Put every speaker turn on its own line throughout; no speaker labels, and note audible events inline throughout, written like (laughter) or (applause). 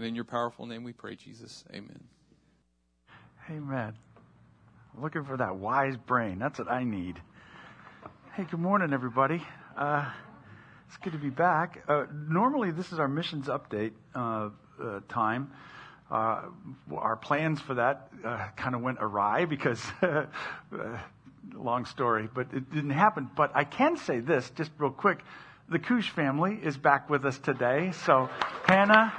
And in your powerful name we pray, Jesus. Amen.
Amen. Looking for that wise brain. That's what I need. Hey, good morning, everybody. Uh, it's good to be back. Uh, normally, this is our missions update uh, uh time. Uh, our plans for that uh, kind of went awry because, (laughs) long story, but it didn't happen. But I can say this, just real quick. The Kush family is back with us today. So, Hannah,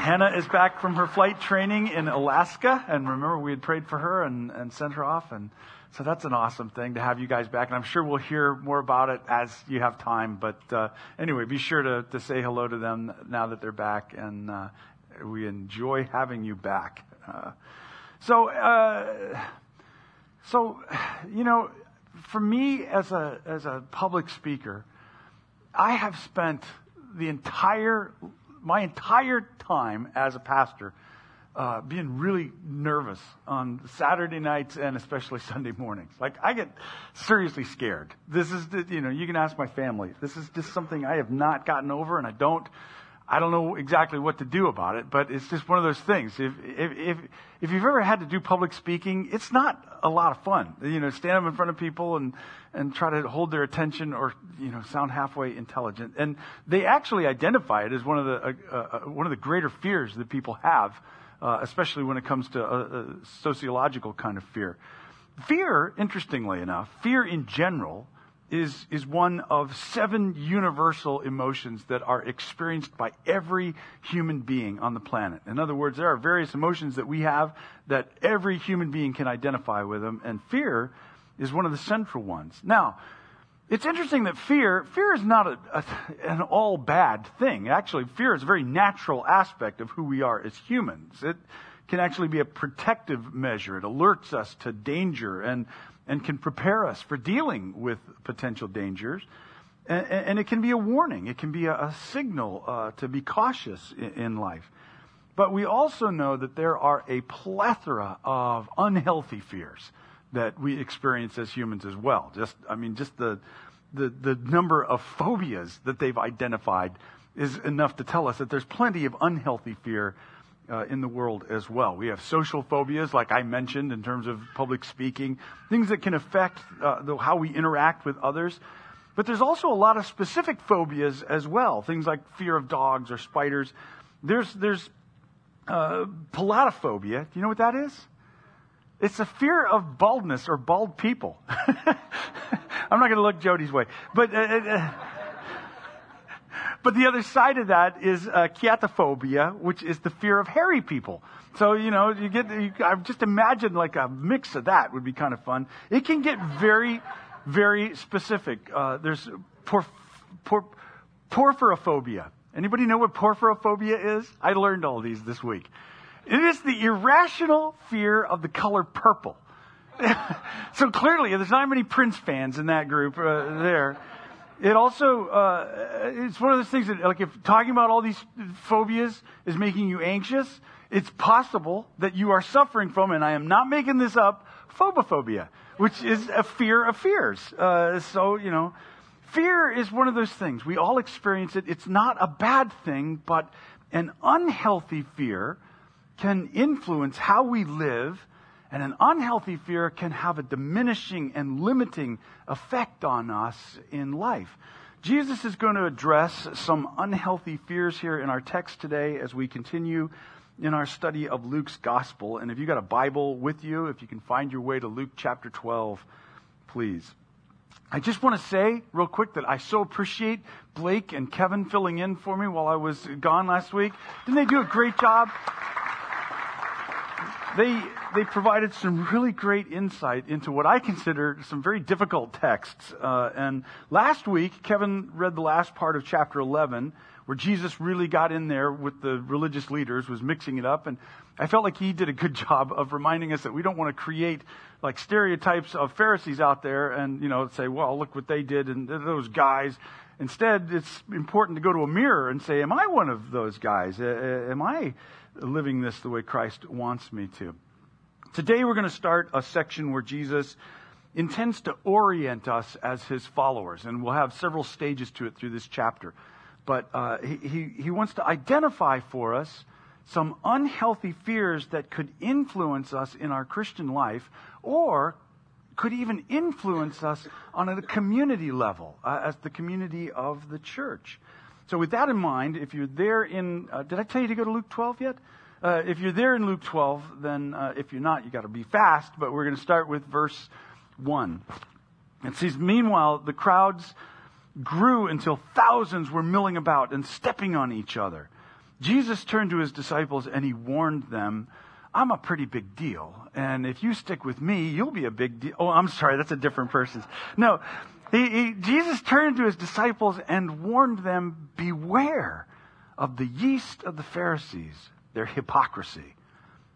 Hannah is back from her flight training in Alaska, and remember we had prayed for her and, and sent her off, and so that's an awesome thing to have you guys back, and I'm sure we'll hear more about it as you have time. But uh, anyway, be sure to, to say hello to them now that they're back, and uh, we enjoy having you back. Uh, so, uh, so you know, for me as a as a public speaker, I have spent the entire my entire time as a pastor uh, being really nervous on Saturday nights and especially (laughs) Sunday mornings. Like I get seriously scared. This is, the, you know, you can ask my family. This is just something I have not gotten over, and I don't. I don't know exactly what to do about it, but it's just one of those things. If, if, if, if you've ever had to do public speaking, it's not a lot of fun. You know, stand up in front of people and, and try to hold their attention or, you know, sound halfway intelligent. And they actually identify it as one of the, uh, uh, one of the greater fears that people have, uh, especially when it comes to a, a sociological kind of fear. Fear, interestingly enough, fear in general, is, is one of seven universal emotions that are experienced by every human being on the planet. In other words, there are various emotions that we have that every human being can identify with them, and fear is one of the central ones. Now, it's interesting that fear, fear is not a, a, an all bad thing. Actually, fear is a very natural aspect of who we are as humans. It can actually be a protective measure. It alerts us to danger and and can prepare us for dealing with potential dangers. And, and it can be a warning, it can be a, a signal uh, to be cautious in, in life. But we also know that there are a plethora of unhealthy fears that we experience as humans as well. Just, I mean, just the, the, the number of phobias that they've identified is enough to tell us that there's plenty of unhealthy fear uh, in the world as well. We have social phobias, like I mentioned, in terms of public speaking, things that can affect uh, the, how we interact with others. But there's also a lot of specific phobias as well, things like fear of dogs or spiders. There's, there's uh, peladophobia. Do you know what that is? It's a fear of baldness or bald people. (laughs) I'm not going to look Jody's way, but. Uh, uh but the other side of that is uh, chaetophobia, which is the fear of hairy people. So, you know, you get, you, I just imagine like a mix of that would be kind of fun. It can get very, very specific. Uh, there's por, por, porphyrophobia. Anybody know what porphyrophobia is? I learned all these this week. It is the irrational fear of the color purple. (laughs) so clearly, there's not many Prince fans in that group uh, there. It also, uh, it's one of those things that, like, if talking about all these phobias is making you anxious, it's possible that you are suffering from, and I am not making this up, phobophobia, which is a fear of fears. Uh, so, you know, fear is one of those things. We all experience it. It's not a bad thing, but an unhealthy fear can influence how we live and an unhealthy fear can have a diminishing and limiting effect on us in life. Jesus is going to address some unhealthy fears here in our text today as we continue in our study of Luke's gospel. And if you've got a Bible with you, if you can find your way to Luke chapter 12, please. I just want to say real quick that I so appreciate Blake and Kevin filling in for me while I was gone last week. Didn't they do a great job? They, they provided some really great insight into what I consider some very difficult texts. Uh, and last week, Kevin read the last part of chapter 11, where Jesus really got in there with the religious leaders, was mixing it up. And I felt like he did a good (laughs) job of reminding us that we don't want to create like stereotypes of Pharisees out there and, you know, say, well, look what they did and those guys. Instead, it's important to go to a mirror and say, am I one of those guys? Am I living this the way Christ wants me to. Today we're going to start a section where Jesus intends to orient us as his followers, and we'll have several stages to it through this chapter. but uh, he, he, wants to identify for us some unhealthy fears that could influence us in our Christian life or could even influence us on a community level uh, as the community of the church. So, with that in mind, if you're there in, uh, did I tell you to go to Luke 12 yet? Uh, if you're there in Luke 12, then uh, if you're not, you got to be fast. But we're going to start with verse 1. It says, Meanwhile, the crowds grew until thousands were milling about and stepping on each other. Jesus turned to his disciples and he warned them, I'm a pretty big deal. And if you stick with me, you'll be a big deal. Oh, I'm sorry, that's a different person. No, he, he, Jesus turned to his disciples and warned them, Beware of the yeast of the Pharisees, their hypocrisy.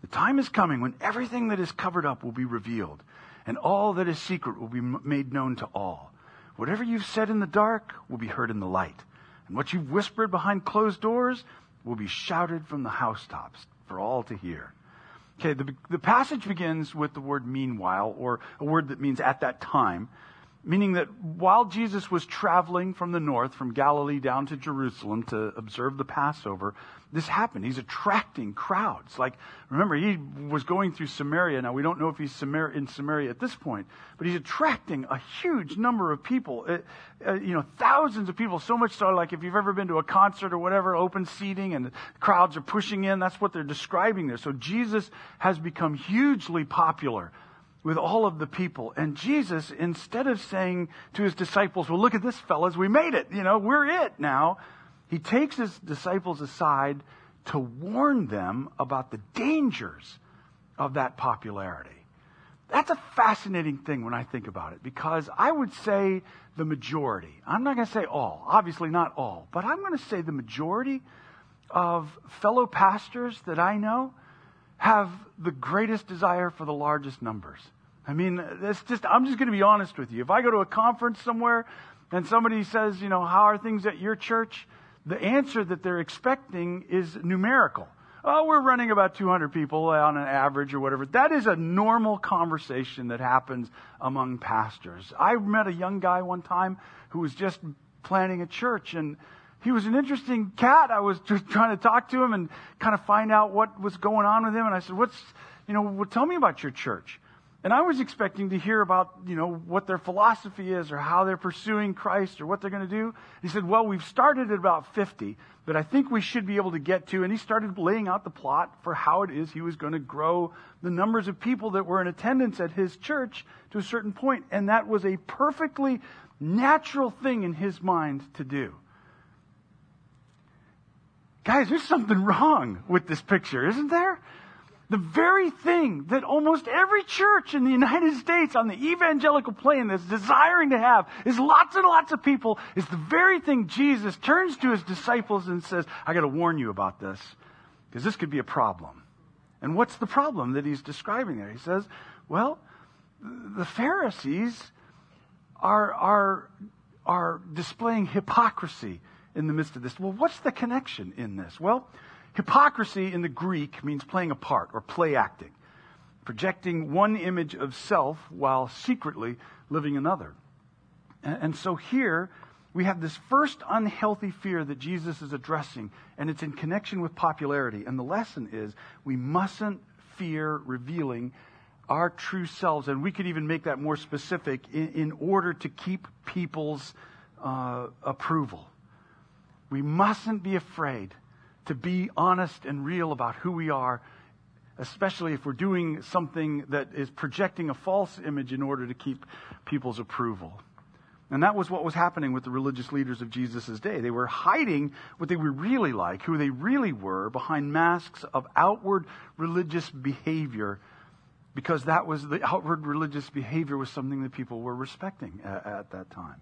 The time is coming when everything that is covered up will be revealed, and all that is secret will be made known to all. Whatever you've said in the dark will be heard in the light, and what you've whispered behind closed doors will be shouted from the housetops for all to hear. Okay, the, the passage begins with the word meanwhile, or a word that means at that time meaning that while Jesus was traveling from the north, from Galilee down to Jerusalem to observe the Passover, this happened. He's attracting crowds. Like, remember, he was going through Samaria. Now, we don't know if he's in Samaria at this point, but he's attracting a huge number of people. Uh, uh, you know, thousands of people. So much so, like, if you've ever been to a concert or whatever, open seating and crowds are pushing in, that's what they're describing there. So Jesus has become hugely popular with all of the people. And Jesus, instead of saying to his disciples, well, look at this, fellas, we made it. You know, we're it now. He takes his disciples aside to warn them about the dangers of that popularity. That's a fascinating thing when I think about it because I would say the majority, I'm not going to say all, obviously not all, but I'm going to say the majority of fellow pastors that I know have the greatest desire for the largest numbers. I mean, it's just, I'm just going to be honest with you. If I go to a conference somewhere and somebody says, you know, how are things at your church? The answer that they're expecting is numerical. Oh, we're running about 200 people on an average or whatever. That is a normal conversation that happens among pastors. I met a young guy one time who was just planning a church and he was an interesting cat. I was just (laughs) trying to talk to him and kind of find out what was going on with him. And I said, what's, you know, well, tell me about your church. And I was expecting to hear about, you know, what their philosophy is or how they're pursuing Christ or what they're going to do. He said, well, we've started at about 50, but I think we should be able to get to, and he started laying out the plot for how it is he was going to grow the numbers of people that were in attendance at his church to a certain point. And that was a perfectly natural thing in his mind to do. Guys, there's something wrong with this picture, isn't there? the very thing that almost every church in the United States on the evangelical plane that's desiring to have is lots and lots of people is the very thing Jesus turns to his disciples and says, I got to warn you about this because this could be a problem. And what's the problem that he's describing there? He says, well, the Pharisees are, are, are displaying hypocrisy in the midst of this. Well, what's the connection in this? Well, Hypocrisy in the Greek means playing a part or play acting, projecting one image of self while secretly living another. And so here we have this first unhealthy fear that Jesus is addressing, and it's in connection with popularity. And the lesson is we mustn't fear revealing our true selves. And we could even make that more specific in, in order to keep people's uh, approval. We mustn't be afraid to be honest and real about who we are, especially if we're doing something that is projecting a false image in order to keep people's approval. And that was what was happening with the religious leaders of Jesus' day. They were hiding what they were really like, who they really were, behind masks of outward religious behavior, because that was the outward religious behavior was something that people were respecting at, at that time.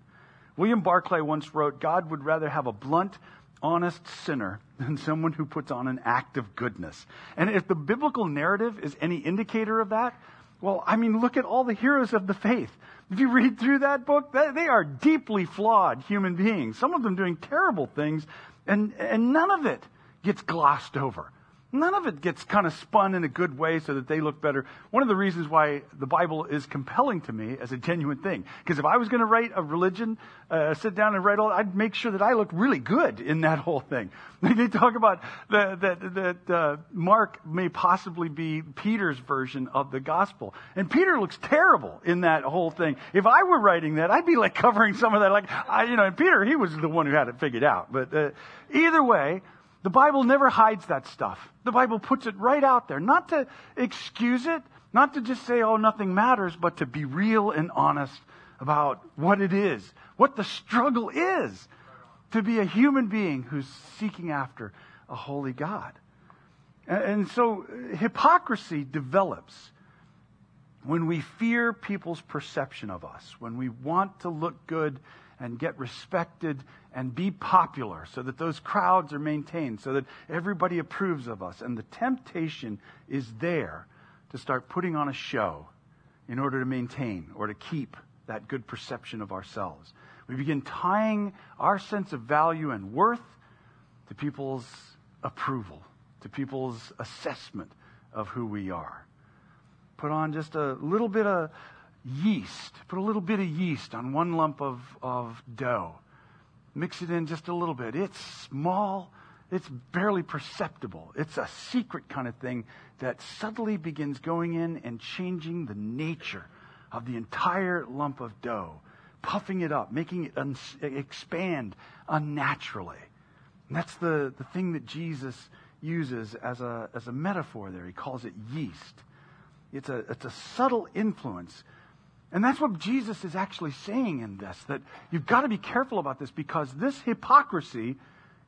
William Barclay once wrote, God would rather have a blunt honest sinner than someone who puts on an act of goodness. And if the biblical narrative is any indicator of that, well, I mean, look at all the heroes of the faith. If you read through that book, they are deeply flawed human beings. Some of them doing terrible things, and, and none of it gets glossed over. None of it gets kind of spun in a good way so that they look better. One of the reasons why the Bible is compelling to me as a genuine thing. Because if I was going to write a religion, uh, sit down and write all, I'd make sure that I looked really good in that whole thing. (laughs) they talk about that, that, uh, Mark may possibly be Peter's version of the gospel. And Peter looks terrible in that whole thing. If I were writing that, I'd be like (laughs) covering some of that. Like, I, you know, and Peter, he was the one who had it figured out. But uh, either way, the Bible never hides that stuff. The Bible puts it right out there, not to excuse it, not to just say, oh, nothing matters, but to be real and honest about what it is, what the struggle is to be a human being who's seeking after a holy God. And so uh, hypocrisy develops when we fear people's perception of us, when we want to look good and get respected and be popular so that those crowds are maintained, so that everybody approves of us. And the temptation is there to start putting on a show in order to maintain or to keep that good perception of ourselves. We begin tying our sense of value and worth to people's approval, to people's assessment of who we are. Put on just a little bit of yeast. Put a little bit of yeast on one lump of, of dough. Mix it in just a little bit. It's small. It's barely perceptible. It's a secret kind of thing that subtly begins going in and changing the nature of the entire lump of dough, puffing it up, making it un- expand unnaturally. And that's the, the thing that Jesus uses as a, as a metaphor there. He calls it yeast. It's a, it's a subtle influence and that's what Jesus is actually saying in this, that you've got to be careful about this because this hypocrisy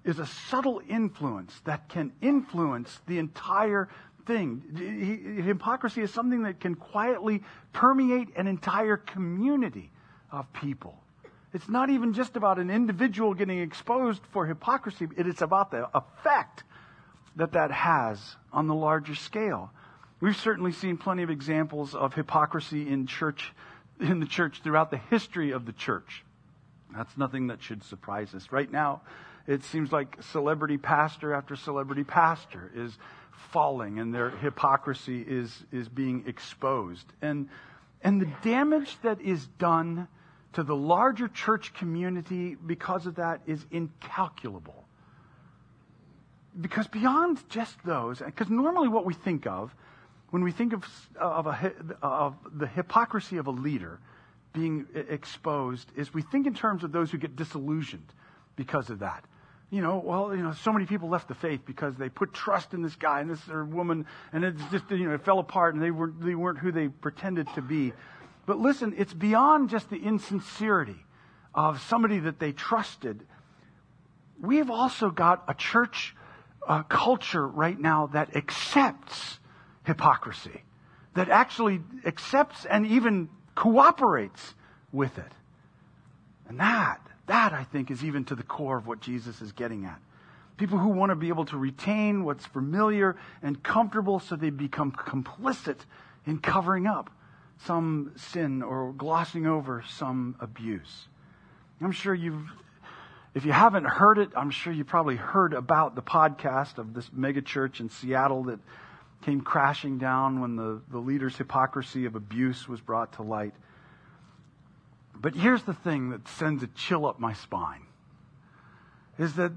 is a subtle influence that can influence the entire thing. Hypocrisy is something that can quietly permeate an entire community of people. It's not even just about an individual getting exposed for hypocrisy, it is about the effect that that has on the larger scale. We've certainly seen plenty of examples of hypocrisy in church in the church throughout the history of the church. That's nothing that should surprise us. Right now, it seems like celebrity pastor after celebrity pastor is falling and their hypocrisy is, is being exposed. And, and the damage that is done to the larger church community because of that is incalculable. Because beyond just those, because normally what we think of when we think of, of, a, of the hypocrisy of a leader being exposed, is we think in terms of those who get disillusioned because of that. You know, well, you know, so many people left the faith because they put trust in this guy and this or woman, and it just, you know, it fell apart, and they weren't, they weren't who they pretended to be. But listen, it's beyond just the insincerity of somebody that they trusted. We've also got a church uh, culture right now that accepts hypocrisy, that actually accepts and even cooperates with it. And that, that I think is even to the core of what Jesus is getting at. People who want to be able to retain what's familiar and comfortable so they become complicit in covering up some sin or glossing over some abuse. I'm sure you've, if you haven't heard it, I'm sure you probably heard about the podcast of this megachurch in Seattle that came crashing down when the, the leader's hypocrisy of abuse was brought to light. But here's the thing that sends a chill up my spine is that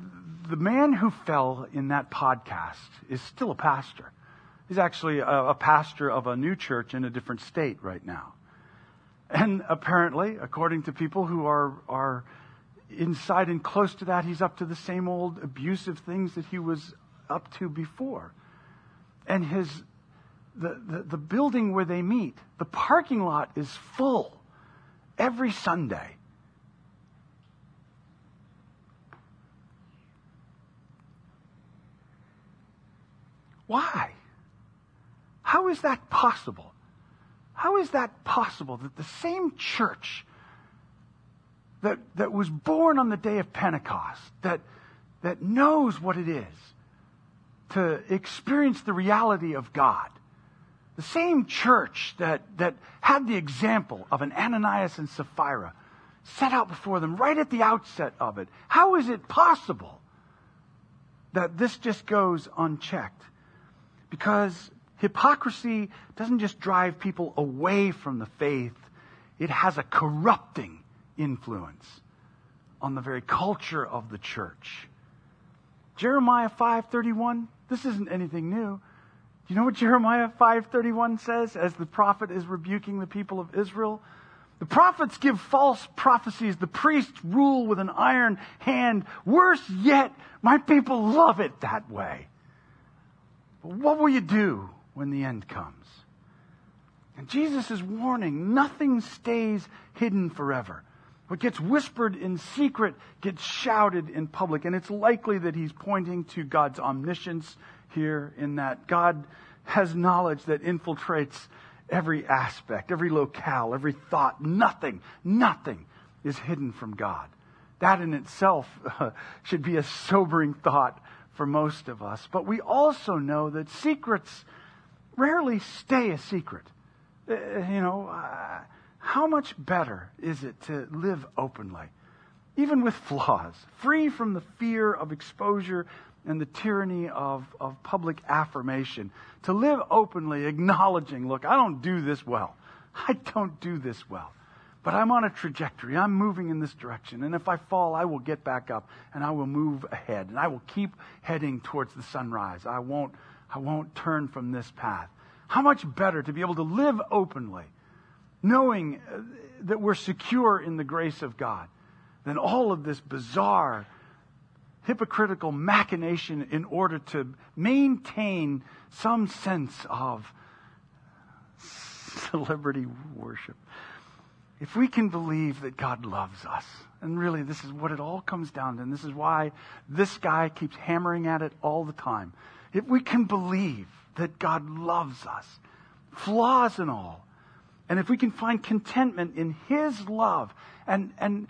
the man who fell in that podcast is still a pastor. He's actually a, a pastor of a new church in a different state right now. And apparently, according to people who are, are inside and close to that, he's up to the same old abusive things that he was up to before and his the, the, the building where they meet, the parking lot is full every Sunday. Why? How is that possible? How is that possible that the same church that, that was born on the day of Pentecost, that, that knows what it is to experience the reality of God. The same church that, that had the example of an Ananias and Sapphira set out before them right at the outset of it. How is it possible that this just goes unchecked? Because hypocrisy doesn't just drive people away from the faith, it has a corrupting influence on the very culture of the church. Jeremiah 5:31, this isn't anything new. Do you know what Jeremiah 5:31 says as the prophet is rebuking the people of Israel? The prophets give false prophecies. The priests rule with an iron hand. Worse yet, my people love it that way. But what will you do when the end comes? And Jesus is warning nothing stays hidden forever. What gets whispered in secret gets shouted in public. And it's likely that he's pointing to God's omniscience here in that God has knowledge that infiltrates every aspect, every locale, every thought. Nothing, nothing is hidden from God. That in itself uh, should be a sobering thought for most of us. But we also know that secrets rarely stay a secret. Uh, you know, uh, how much better is it to live openly, even with flaws, free from the fear of exposure and the tyranny of, of public affirmation, to live openly, acknowledging, look, I don't do this well. (laughs) I don't do this well. But I'm on a trajectory. I'm moving in this direction. And if I fall, I will get back up and I will move ahead and I will keep heading towards the sunrise. I won't, I won't turn from this path. How much better to be able to live openly, knowing uh, that we're secure in the grace of God, than all of this bizarre hypocritical machination in order to maintain some sense of (laughs) celebrity worship. If we can believe that God loves us, and really this is what it all comes down to, and this is why this guy keeps hammering at it all the time. If we can believe that God loves us, flaws and all, and if we can find contentment in His love and, and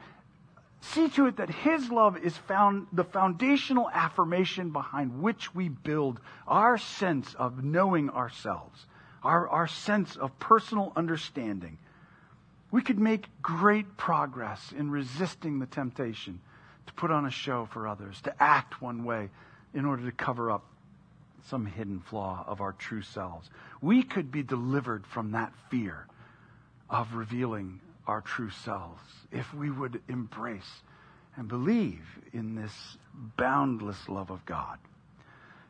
see to it that His love is found the foundational affirmation behind which we build our sense of knowing ourselves, our, our sense of personal understanding. We could make great progress in resisting the temptation to put on a show for others, to act one way in order to cover up some hidden flaw of our true selves. We could be delivered from that fear of revealing our true selves if we would embrace and believe in this boundless love of God.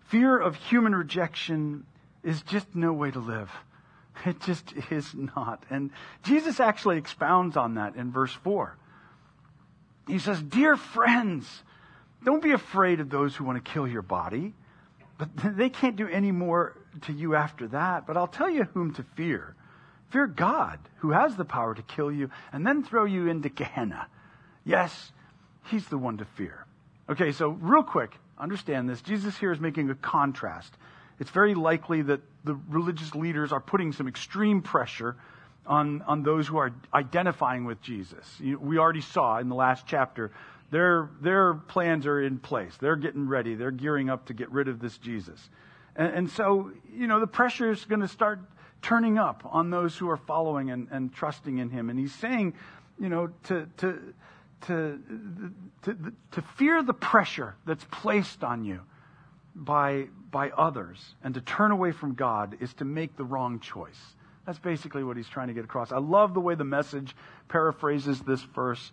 Fear of human rejection is just no way to live. (laughs) It just is not. And Jesus actually expounds on that in verse 4. He says, Dear friends, don't be afraid of those who want to kill your body, but (laughs) they can't do any more to you after that. But I'll tell you whom to fear. Fear God, who has the power to kill you and then throw you into Gehenna. Yes, He's the one to fear. Okay, so real quick, understand this. Jesus here is making a contrast. It's very likely that the religious leaders are putting some extreme pressure on, on those who are identifying with Jesus. We already saw in the last chapter, their, their plans are in place. They're getting ready. They're gearing up to get rid of this Jesus. And, and so, you know, the pressure is going to start turning up on those who are following and, and trusting in him. And he's saying, you know, to, to, to, to, to fear the pressure that's placed on you by, by others and to turn away from God is to make the wrong choice. That's basically what he's trying to get across. I love the way the message paraphrases this verse.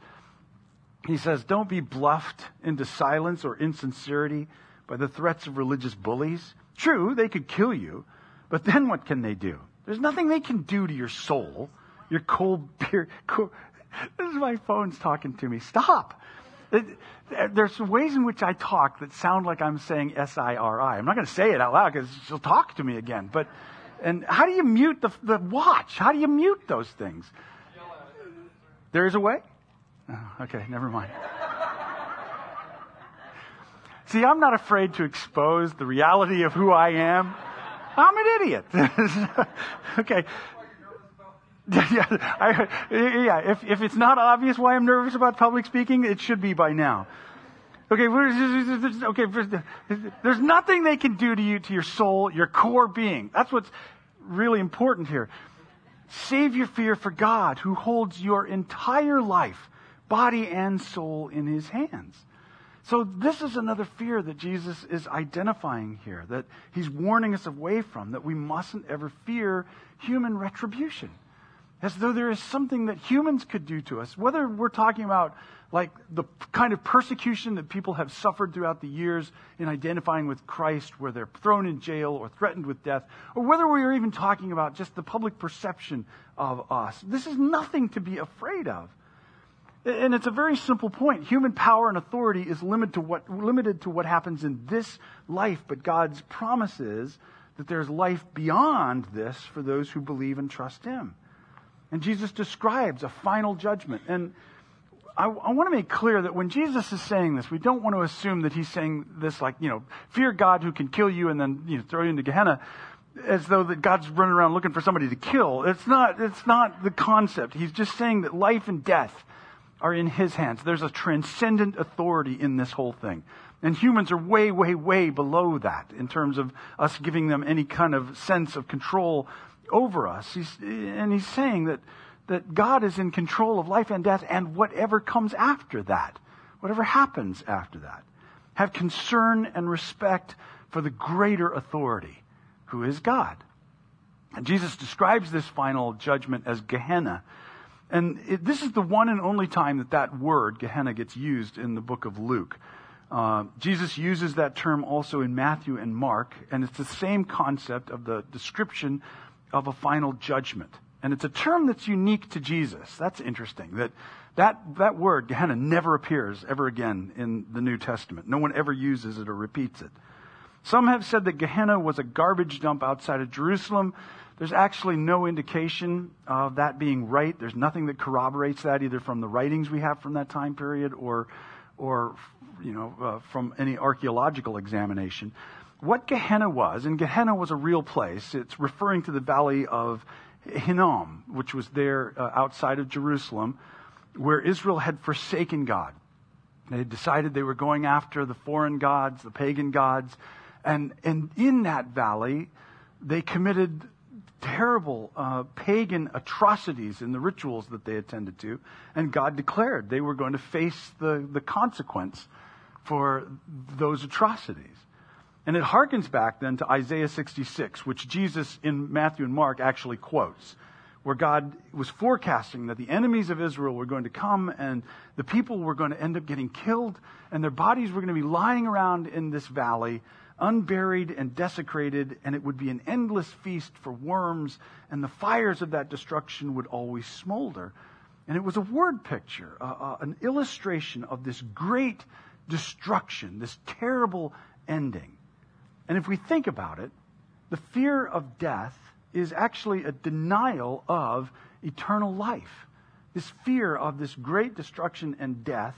He says, Don't be bluffed into silence or insincerity by the threats of religious bullies. True, they could kill you, but then what can they do? There's nothing they can do to your soul, your cold beer. This is my phone's talking to me. Stop. There's ways in which I talk that sound like I'm saying S-I-R-I. I'm not going to say it out loud because she'll talk to me again. But, and how do you mute the, the watch? How do you mute those things? There is a way? Oh, okay, never mind. See, I'm not afraid to expose the reality of who I am. I'm an idiot. (laughs) okay. (laughs) yeah, I, yeah. If, if it's not obvious why I'm nervous about public speaking, it should be by now. Okay, okay. There's nothing they can do to you, to your soul, your core being. That's what's really important here. Save your fear for God, who holds your entire life, body and soul, in His hands. So this is another fear that Jesus is identifying here, that he's warning us away from, that we mustn't ever fear human retribution. As though there is something that humans could do to us. Whether we're talking about like the kind of persecution that people have suffered throughout the years in identifying with Christ, where they're thrown in jail or threatened with death, or whether we are even talking about just the public perception of us. This is nothing to be afraid of. And it's a very simple point. Human power and authority is limited to what, limited to what happens in this life, but God's promise is that there's life beyond this for those who believe and trust Him. And Jesus describes a final judgment. And I, I, want to make clear that when Jesus is saying this, we don't want to assume that he's saying this like, you know, fear God who can kill you and then you know, throw you into Gehenna as though that God's running around looking for somebody to kill. It's not, it's not the concept. He's just saying that life and death are in his hands. There's a transcendent authority in this whole thing. And humans are way, way, way below that in terms of us giving them any kind of sense of control over us. He's, and he's saying that, that God is in control of life and death and whatever comes after that, whatever happens after that. Have concern and respect for the greater authority, who is God. And Jesus describes this final judgment as Gehenna, and it, this is the one and only time that that word, Gehenna, gets used in the book of Luke. Uh, Jesus uses that term also in Matthew and Mark, and it's the same concept of the description of a final judgment. And it's a term that's unique to Jesus. That's interesting. That that, that word, Gehenna, never appears ever again in the New Testament. No one ever uses it or repeats it. Some have said that Gehenna was a garbage dump outside of Jerusalem. There's actually no indication of that being right. There's nothing that corroborates that, either from the writings we have from that time period or, or you know, uh, from any archaeological examination. What Gehenna was, and Gehenna was a real place. It's referring to the valley of Hinnom, which was there uh, outside of Jerusalem, where Israel had forsaken God. They had decided they were going after the foreign gods, the pagan gods, and, and in that valley, they committed terrible uh, pagan atrocities in the rituals that they attended to, and God declared they were going to face the, the consequence for those atrocities. And it harkens back then to Isaiah 66, which Jesus in Matthew and Mark actually quotes, where God was forecasting that the enemies of Israel were going to come and the people were going to end up getting killed and their bodies were going to be lying around in this valley unburied and desecrated, and it would be an endless feast for worms, and the fires of that destruction would always smolder. And it was a word picture, uh, uh, an illustration of this great destruction, this terrible ending. And if we think about it, the fear of death is actually a denial of eternal life. This fear of this great destruction and death,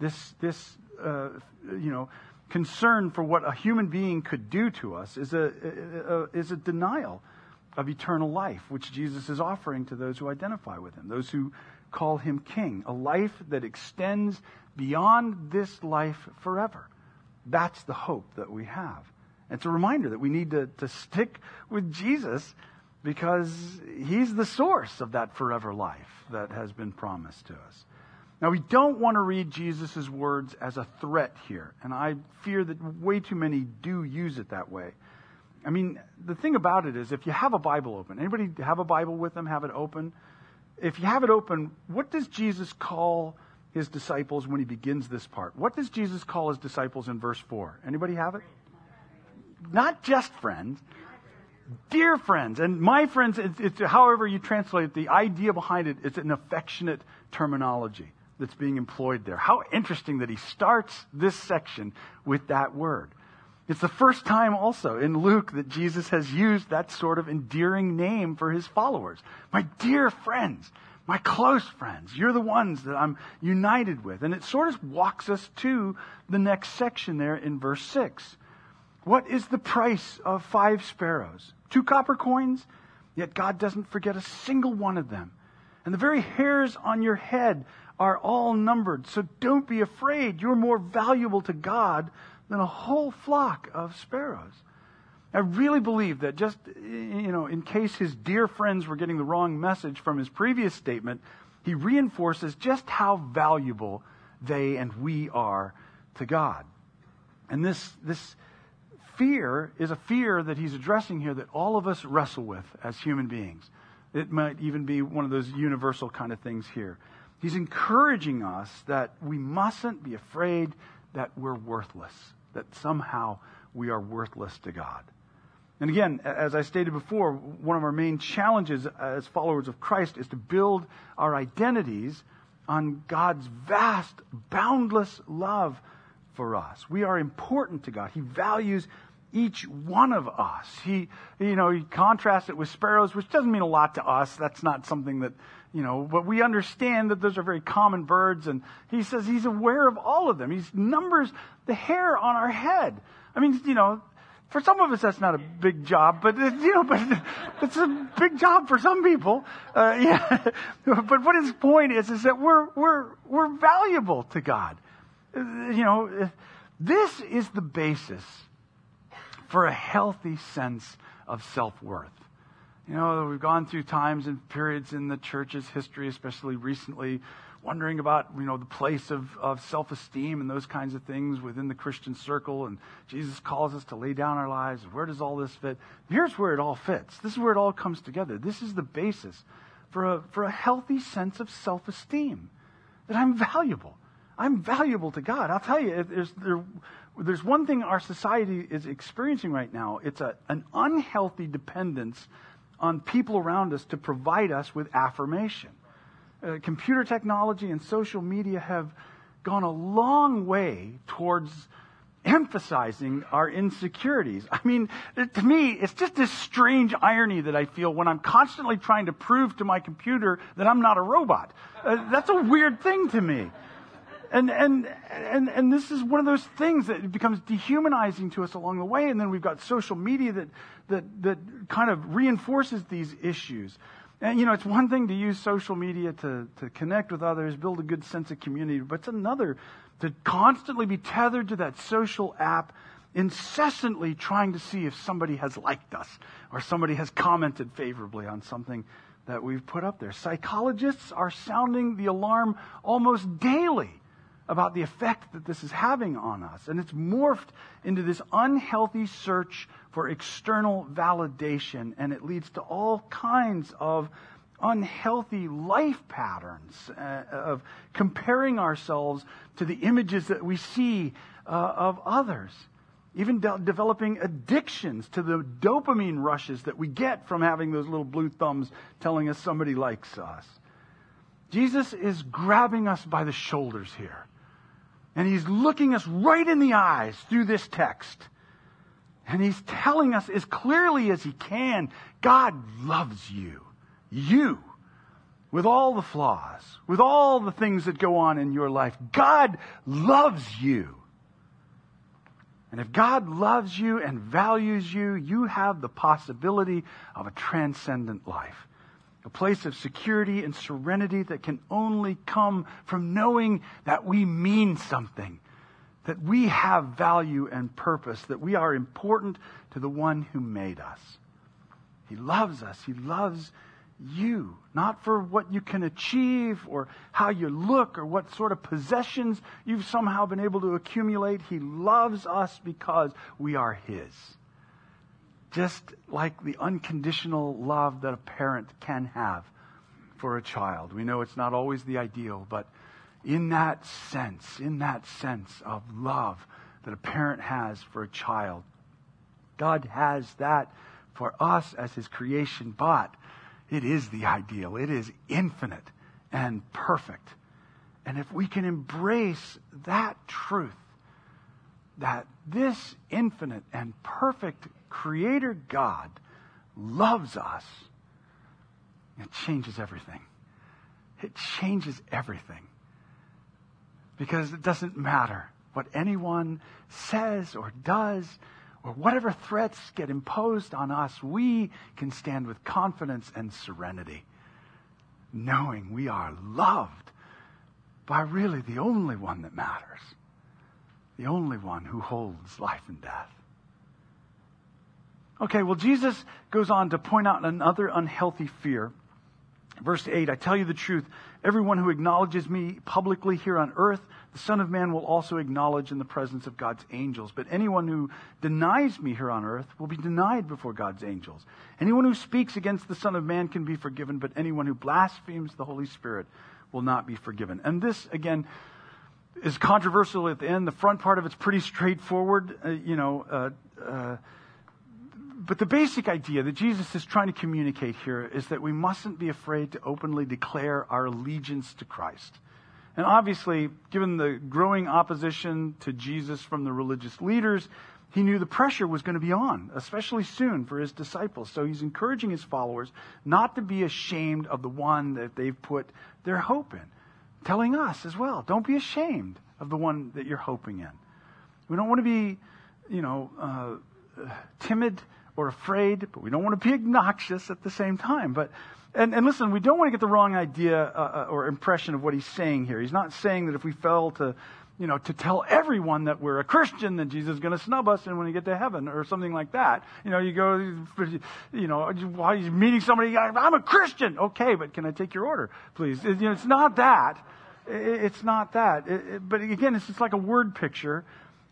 this, this uh, you know, concern for what a human being could do to us is a, a, is a denial of eternal life, which Jesus is offering to those who identify with him, those who call him king, a life that extends beyond this life forever. That's the hope that we have. It's a reminder that we need to, to stick with Jesus because he's the source of that forever life that has been promised to us. Now, we don't want to read Jesus' words as a threat here, and I fear that way too many do use it that way. I mean, the thing about it is, if you have a Bible open, anybody have a Bible with them, have it open? If you have it open, what does Jesus call his disciples when he begins this part? What does Jesus call his disciples in verse 4? Anybody have it? Not just friends, dear friends. And my friends, it's, it's, however you translate it, the idea behind it is an affectionate terminology that's being employed there. How interesting that he starts this section with that word. It's the first time also in Luke that Jesus has used that sort of endearing name for his followers. My dear friends, my close friends, you're the ones that I'm united with. And it sort of walks us to the next section there in verse 6. What is the price of five sparrows? Two copper coins? Yet God doesn't forget a single one of them. And the very hairs on your head are all numbered. So don't be afraid. You're more valuable to God than a whole flock of sparrows. I really believe that just, you know, in case his dear friends were getting the wrong message from his previous statement, he reinforces just how valuable they and we are to God. And this, this fear is a fear that he's addressing here that all of us wrestle with as human beings. It might even be one of those universal kind of things here. He's encouraging us that we mustn't be afraid that we're worthless, that somehow we are worthless to God. And again, as I stated before, one of our main challenges as followers of Christ is to build our identities on God's vast, boundless love for us. We are important to God. He values each one of us. He, you know, he contrasts it with sparrows, which doesn't mean a lot to us. That's not something that, you know, but we understand that those are very common birds. And he says he's aware of all of them. He numbers the hair on our head. I mean, you know, for some of us that's not a big job, but you know, but (laughs) it's a big job for some people. Uh, (laughs) yeah. but what his point is is that we're we're we're valuable to God. Uh, you know, this is the basis for a healthy sense of self worth. You know, we've gone through times and periods in the church's history, especially recently, wondering about, you know, the place of, of self esteem and those kinds of things within the Christian circle. And Jesus calls us to lay down our lives. Where does all this fit? Here's where it all fits. This is where it all comes together. This is the basis for a, for a healthy sense of self esteem that I'm valuable. I'm valuable to God. I'll tell you, there's, there, there's one thing our society is experiencing right now. It's a, an unhealthy dependence on people around us to provide us with affirmation. Uh, computer technology and social media have gone a long way towards emphasizing our insecurities. I mean, to me, it's just this strange irony that I feel when I'm constantly trying to prove to my computer that I'm not a robot. Uh, that's a weird thing to me. And, and, and, and this is one of those things that becomes dehumanizing to us along the way. And then we've got social media that, that, that kind of reinforces these issues. And, you know, it's one thing to use social media to, to connect with others, build a good sense of community, but it's another to constantly be tethered to that social app, incessantly trying to see if somebody has liked us or somebody has commented favorably on something that we've put up there. Psychologists are sounding the alarm almost daily about the effect that this is having on us. And it's morphed into this unhealthy search for external validation, and it leads to all kinds of unhealthy life patterns uh, of comparing ourselves to the images that we see uh, of others. Even de- developing addictions to the dopamine rushes that we get from having those little blue thumbs telling us somebody likes us. Jesus is grabbing us by the shoulders here. And he's looking us right in the eyes through this text. And he's telling us as clearly as he can God loves you. You. With all the flaws, with all the things that go on in your life, God loves you. And if God loves you and values you, you have the possibility of a transcendent life a place of security and serenity that can only come from knowing that we mean something, that we have value and purpose, that we are important to the one who made us. He loves us. He loves you, not for what you can achieve or how you look or what sort of possessions you've somehow been able to accumulate. He loves us because we are His just like the unconditional love that a parent can have for a child. We know it's not always the ideal, but in that sense, in that sense of love that a parent has for a child, God has that for us as his creation, but it is the ideal. It is infinite and perfect. And if we can embrace that truth, that this infinite and perfect Creator God loves us, it changes everything. It changes everything. Because it doesn't matter what anyone says or does or whatever threats get imposed on us, we can stand with confidence and serenity, knowing we are loved by really the only one that matters the only one who holds life and death. Okay, well, Jesus goes on to point out another unhealthy fear Verse 8, I tell you the truth. Everyone who acknowledges me publicly here on earth, the Son of Man will also acknowledge in the presence of God's angels. But anyone who denies me here on earth will be denied before God's angels. Anyone who speaks against the Son of Man can be forgiven, but anyone who blasphemes the Holy Spirit will not be forgiven. And this, again, is controversial at the end. The front part of it's pretty straightforward. Uh, you know, uh, uh, but the basic idea that Jesus is trying to communicate here is that we mustn't be afraid to openly declare our allegiance to Christ. And obviously, given the growing opposition to Jesus from the religious leaders, he knew the pressure was going to be on, especially soon for his disciples. So he's encouraging his followers not to be ashamed of the one that they've put their hope in. Telling us as well, don't be ashamed of the one that you're hoping in. We don't want to be, you know, uh, timid or afraid, but we don't want to be (laughs) obnoxious at the same time. But and, and listen, we don't want to get the wrong idea uh, uh, or impression of what he's saying here. He's not saying that if we fail to, you know, to tell everyone that we're a Christian, then Jesus is going to snub us and when we get to heaven or something like that. You know, you go, you know, while you're meeting somebody, I'm a Christian. Okay, but can I take your order, please? You know, it's not that. It's not that. It, it, but again, it's just like a word picture,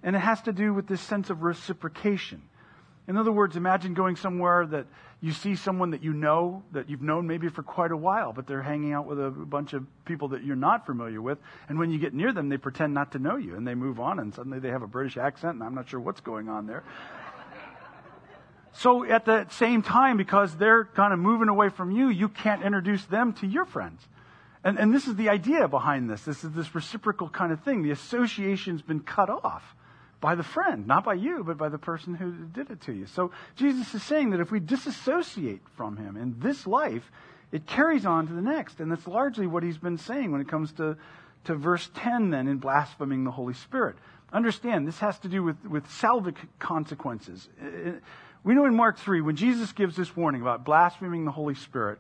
and it has to do with this sense of reciprocation. In other words, imagine going somewhere that you see someone that you know, that you've known maybe for quite a while, but they're hanging out with a bunch of people that you're not familiar with. And when you get near them, they pretend not to know you and they move on and suddenly they have a British accent and I'm not sure what's going on there. So at the same time, because they're kind of moving away from you, you can't introduce them to your friends. And, and this is the idea behind this. This is this reciprocal kind of thing. The association's been cut off by the friend, not by you, but by the person who did it to you. So Jesus is saying that if we disassociate from him in this life, it carries on to the next. And that's largely what he's been saying when it comes to, to verse 10 then in blaspheming the Holy Spirit. Understand, this has to do with, with salvific consequences. We know in Mark 3, when Jesus gives this warning about blaspheming the Holy Spirit,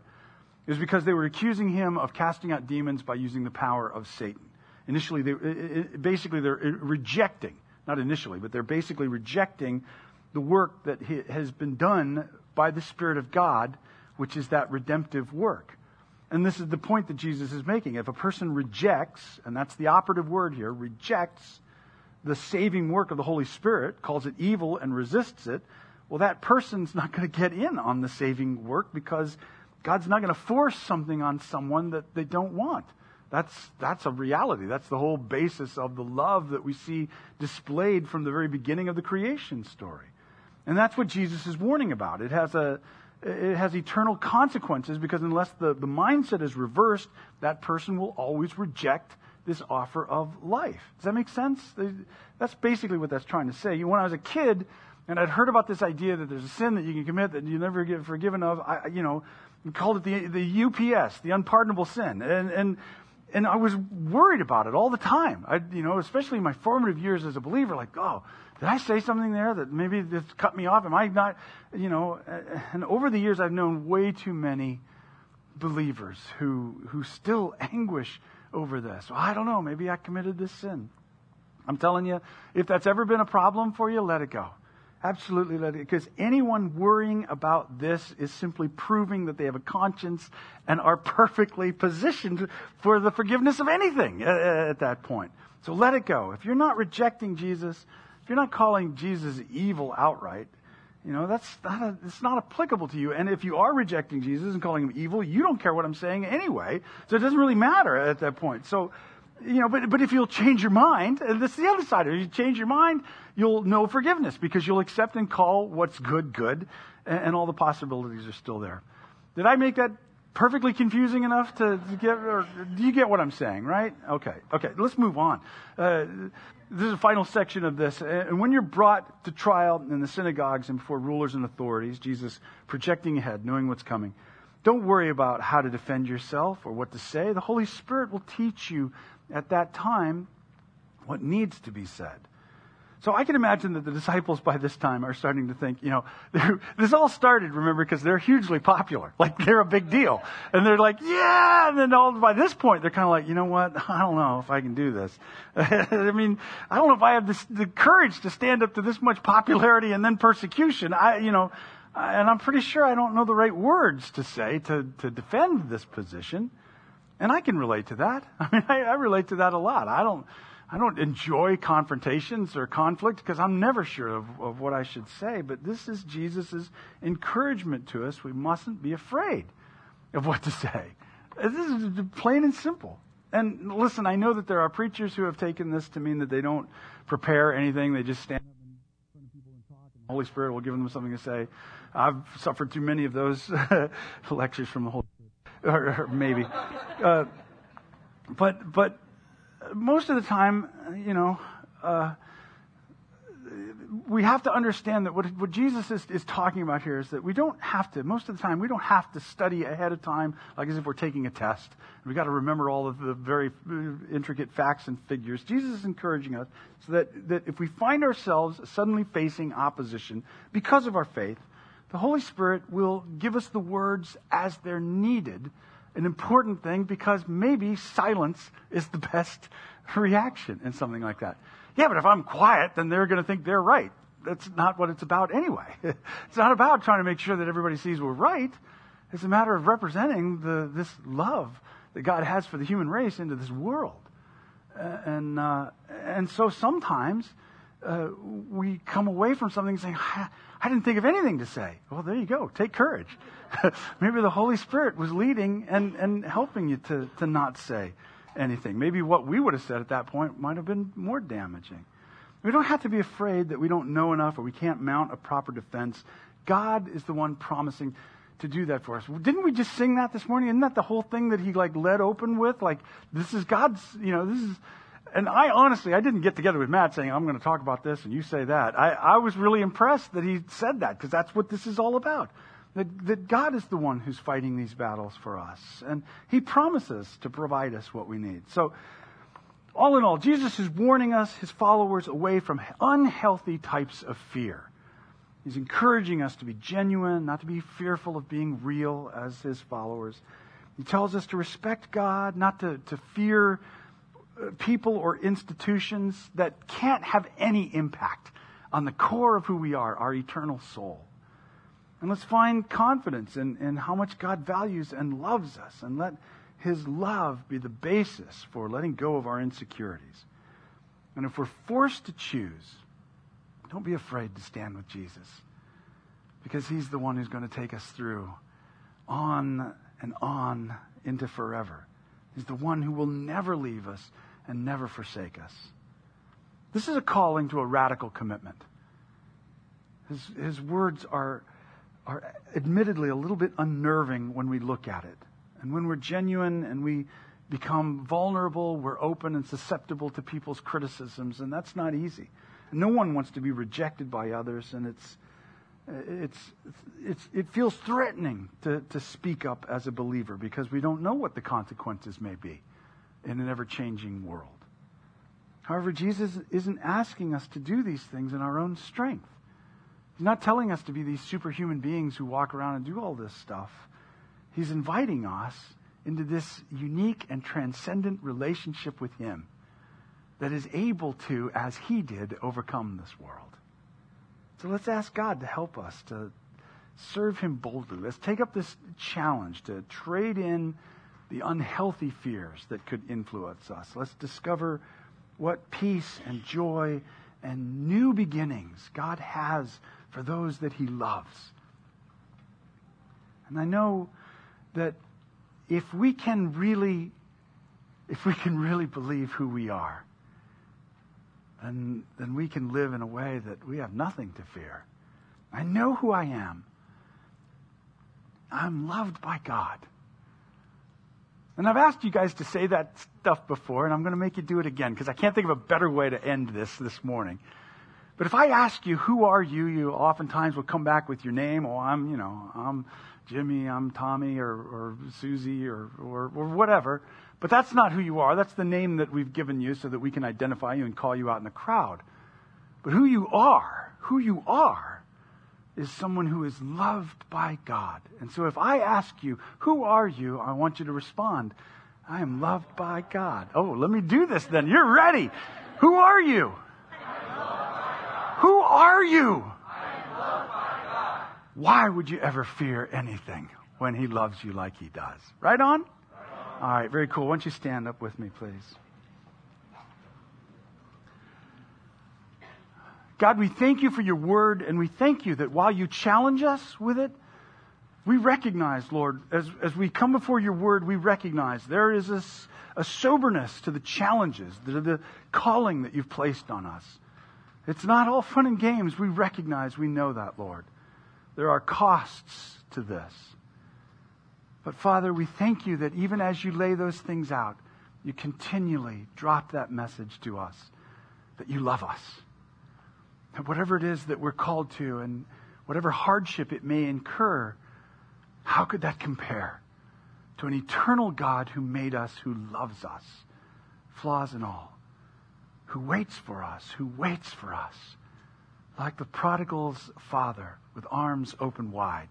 is because they were accusing him of casting out demons by using the power of Satan. Initially, they, basically, they're uh, rejecting not initially, but they're basically rejecting the work that has been done by the Spirit of God, which is that redemptive work. And this is the point that Jesus is making. If a person rejects, and that's the operative word here, rejects the saving work of the Holy Spirit, calls it evil and resists it, well, that person's not going to get in on the saving work because God's not going to force something on someone that they don't want. That's, that's a reality. That's the whole basis of the love that we see displayed from the very beginning of the creation story. And that's what Jesus is warning about. It has a, it has eternal consequences because unless the, the mindset is reversed, that person will always reject this offer of life. Does that make sense? That's basically what that's trying to say. When I was a kid, and I'd heard about this idea that there's a sin that you can commit that you never get forgiven of, I, you know, called it the, the UPS, the unpardonable sin. And, and and I was worried about it all the time. I, you know, especially in my formative years as a believer, like, oh, did I say something there that maybe this cut me off? Am I not, you know? And over the years, I've known way too many believers who who still anguish over this. Well, I don't know. Maybe I committed this sin. I'm telling you, if that's ever been a problem for you, let it go. Absolutely let it, because anyone worrying about this is simply proving that they have a conscience and are perfectly positioned for the forgiveness of anything at, at that point. So let it go. If you're not rejecting Jesus, if you're not calling Jesus evil outright, you know, that's not, a, it's not applicable to you. And if you are rejecting Jesus and calling him evil, you don't care what I'm saying anyway. So it doesn't really matter at that point. So you know, but, but if you'll change your mind, and this is the other side. If you change your mind, you'll know forgiveness because you'll accept and call what's good, good, and, and all the possibilities are still there. Did I make that perfectly confusing enough to, to get, or do you get what I'm saying, right? Okay, okay, let's move on. Uh, this is the final section of this. And when you're brought to trial in the synagogues and before rulers and authorities, Jesus projecting ahead, knowing what's coming, don't worry about how to defend yourself or what to say. The Holy Spirit will teach you at that time what needs to be said. So I can imagine that the disciples by this time are starting to think, you know, (laughs) this all started, remember, because they're hugely popular. (laughs) Like they're a big deal. And they're like, yeah. And then all, by this point, they're kind of like, you know what? (laughs) I don't know if I can do this. I mean, I don't know if I have this, the courage to stand up to this much popularity and then persecution. I, you know, and I'm pretty sure I don't know the right words to say to, to defend this position. And I can relate to that. (laughs) I mean, I, I relate to that a lot. I don't, I don't enjoy confrontations or conflict because I'm never sure of, of what I should say. But this is Jesus' encouragement to us. We mustn't be afraid of what to say. Uh, this is plain and simple. And listen, I know that there are preachers who have taken this to mean that they don't prepare anything. They just stand up in front of people and talk, and the Holy Spirit will give them something to say. I've suffered too many of those (laughs) lectures from the Holy (laughs) or, or maybe. Uh, but but most of the time, you know, uh, we have to understand that what, what Jesus is, is, talking about here is that we don't have to, most of the time, we don't have to study ahead of time like as if we're taking a test. We've got to remember all of the very intricate facts and figures. Jesus is encouraging us so that, that if we find ourselves suddenly facing opposition because of our faith, the Holy Spirit will give us the words as they're needed. An important thing because maybe silence is the (laughs) best reaction in something like that. Yeah, but if I'm quiet, then they're going to think they're right. That's not what it's about anyway. (laughs) it's not about trying to make sure that everybody sees we're right. It's a matter of representing the, this love that God has for the human race into this world. and, uh, and so sometimes uh, we come away from something saying, I didn't think of anything to say. Well, there you go. Take courage. (laughs) Maybe the Holy Spirit was leading and, and helping you to, to not say anything. Maybe what we would have said at that point might have been more damaging. We don't have to be afraid that we don't know enough or we can't mount a proper defense. God is the one promising to do that for us. Didn't we just sing that this morning? Isn't that the whole thing that he like led open with? Like, this is God's, you know, this is, and I honestly, I didn't get together with Matt saying, I'm going to talk about this and you say that. I, I was really impressed that he said that because that's what this is all about. That, that God is the one who's fighting these battles for us. And He promises to provide us what we need. So, all in all, Jesus is warning us, His followers, away from unhealthy types of fear. He's encouraging us to be genuine, not to be fearful of being real as His followers. He tells us to respect God, not to, to fear people or institutions that can't have any impact on the core of who we are, our eternal soul. And let's find confidence in, in how much God values and loves us, and let His love be the basis for letting go of our insecurities. And if we're forced to choose, don't be afraid to stand with Jesus, because He's the one who's going to take us through on and on into forever. He's the one who will never leave us and never forsake us. This is a calling to a radical commitment. His, his words are are admittedly a little bit unnerving when we look at it. And when we're genuine and we become vulnerable, we're open and susceptible to people's criticisms, and that's not easy. No one wants to be rejected by others, and it's, it's, it's, it feels threatening to, to speak up as a believer because we don't know what the consequences may be in an ever changing world. However, Jesus isn't asking us to do these things in our own strength. He's not telling us to be these superhuman beings who walk around and do all this stuff. He's inviting us into this unique and transcendent relationship with Him that is able to, as He did, overcome this world. So let's ask God to help us to serve Him boldly. Let's take up this challenge to trade in the unhealthy fears that could influence us. Let's discover what peace and joy and new beginnings God has for those that he loves. And I know that if we can really, if we can really believe who we are, then, then we can live in a way that we have nothing to fear. I know who I am. I'm loved by God. And I've asked you guys to say that stuff before, and I'm going to make you do it again because I can't think of a better way to end this this morning. But if I ask you, who are you, you oftentimes will come back with your name. Oh, I'm, you know, I'm Jimmy, I'm Tommy, or, or Susie, or, or, or whatever. But that's not who you are. That's the name that we've given you so that we can identify you and call you out in the crowd. But who you are, who you are, is someone who is loved by God. And so if I ask you, who are you? I want you to respond, I am loved by God. Oh, let me do this then. You're ready. Who are you? Are you? why would you ever fear anything when He loves you like He does? Right on? All right, very cool. Why don't you stand up with me, please? God, we thank you for your word, and we thank you that while you challenge us with it, we recognize, Lord, as, as we come before your word, we recognize there is a, a soberness to the challenges, to the calling that you've placed on us. It's not all fun and games. We recognize, we know that, Lord. There are costs to this. But Father, we thank you that even as you lay those things out, you continually drop that message to us that you love us. That whatever it is that we're called to and whatever hardship it may incur, how could that compare to an eternal God who made us, who loves us, flaws and all, who waits for us, who waits for us, like the prodigal's father with arms open wide,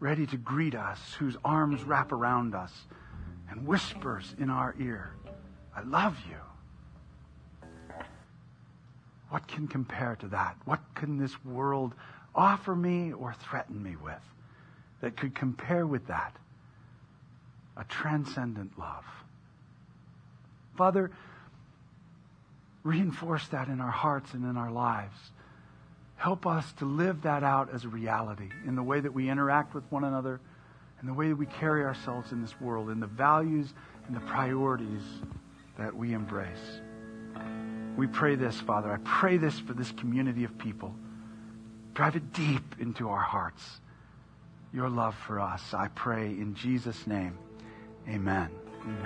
ready to greet us, whose arms wrap around us and whispers in our ear, I love you. What can compare to that? What can this world offer me or threaten me with? that could compare with that a transcendent love. Father, reinforce that in our hearts and in our lives. Help us to live that out as a reality in the way that we interact with one another, in the way that we carry ourselves in this world, in the values and the priorities that we embrace. We pray this, Father. I pray this for this community of people. Drive it deep into our hearts your love for us. I pray in Jesus' name. Amen. Amen.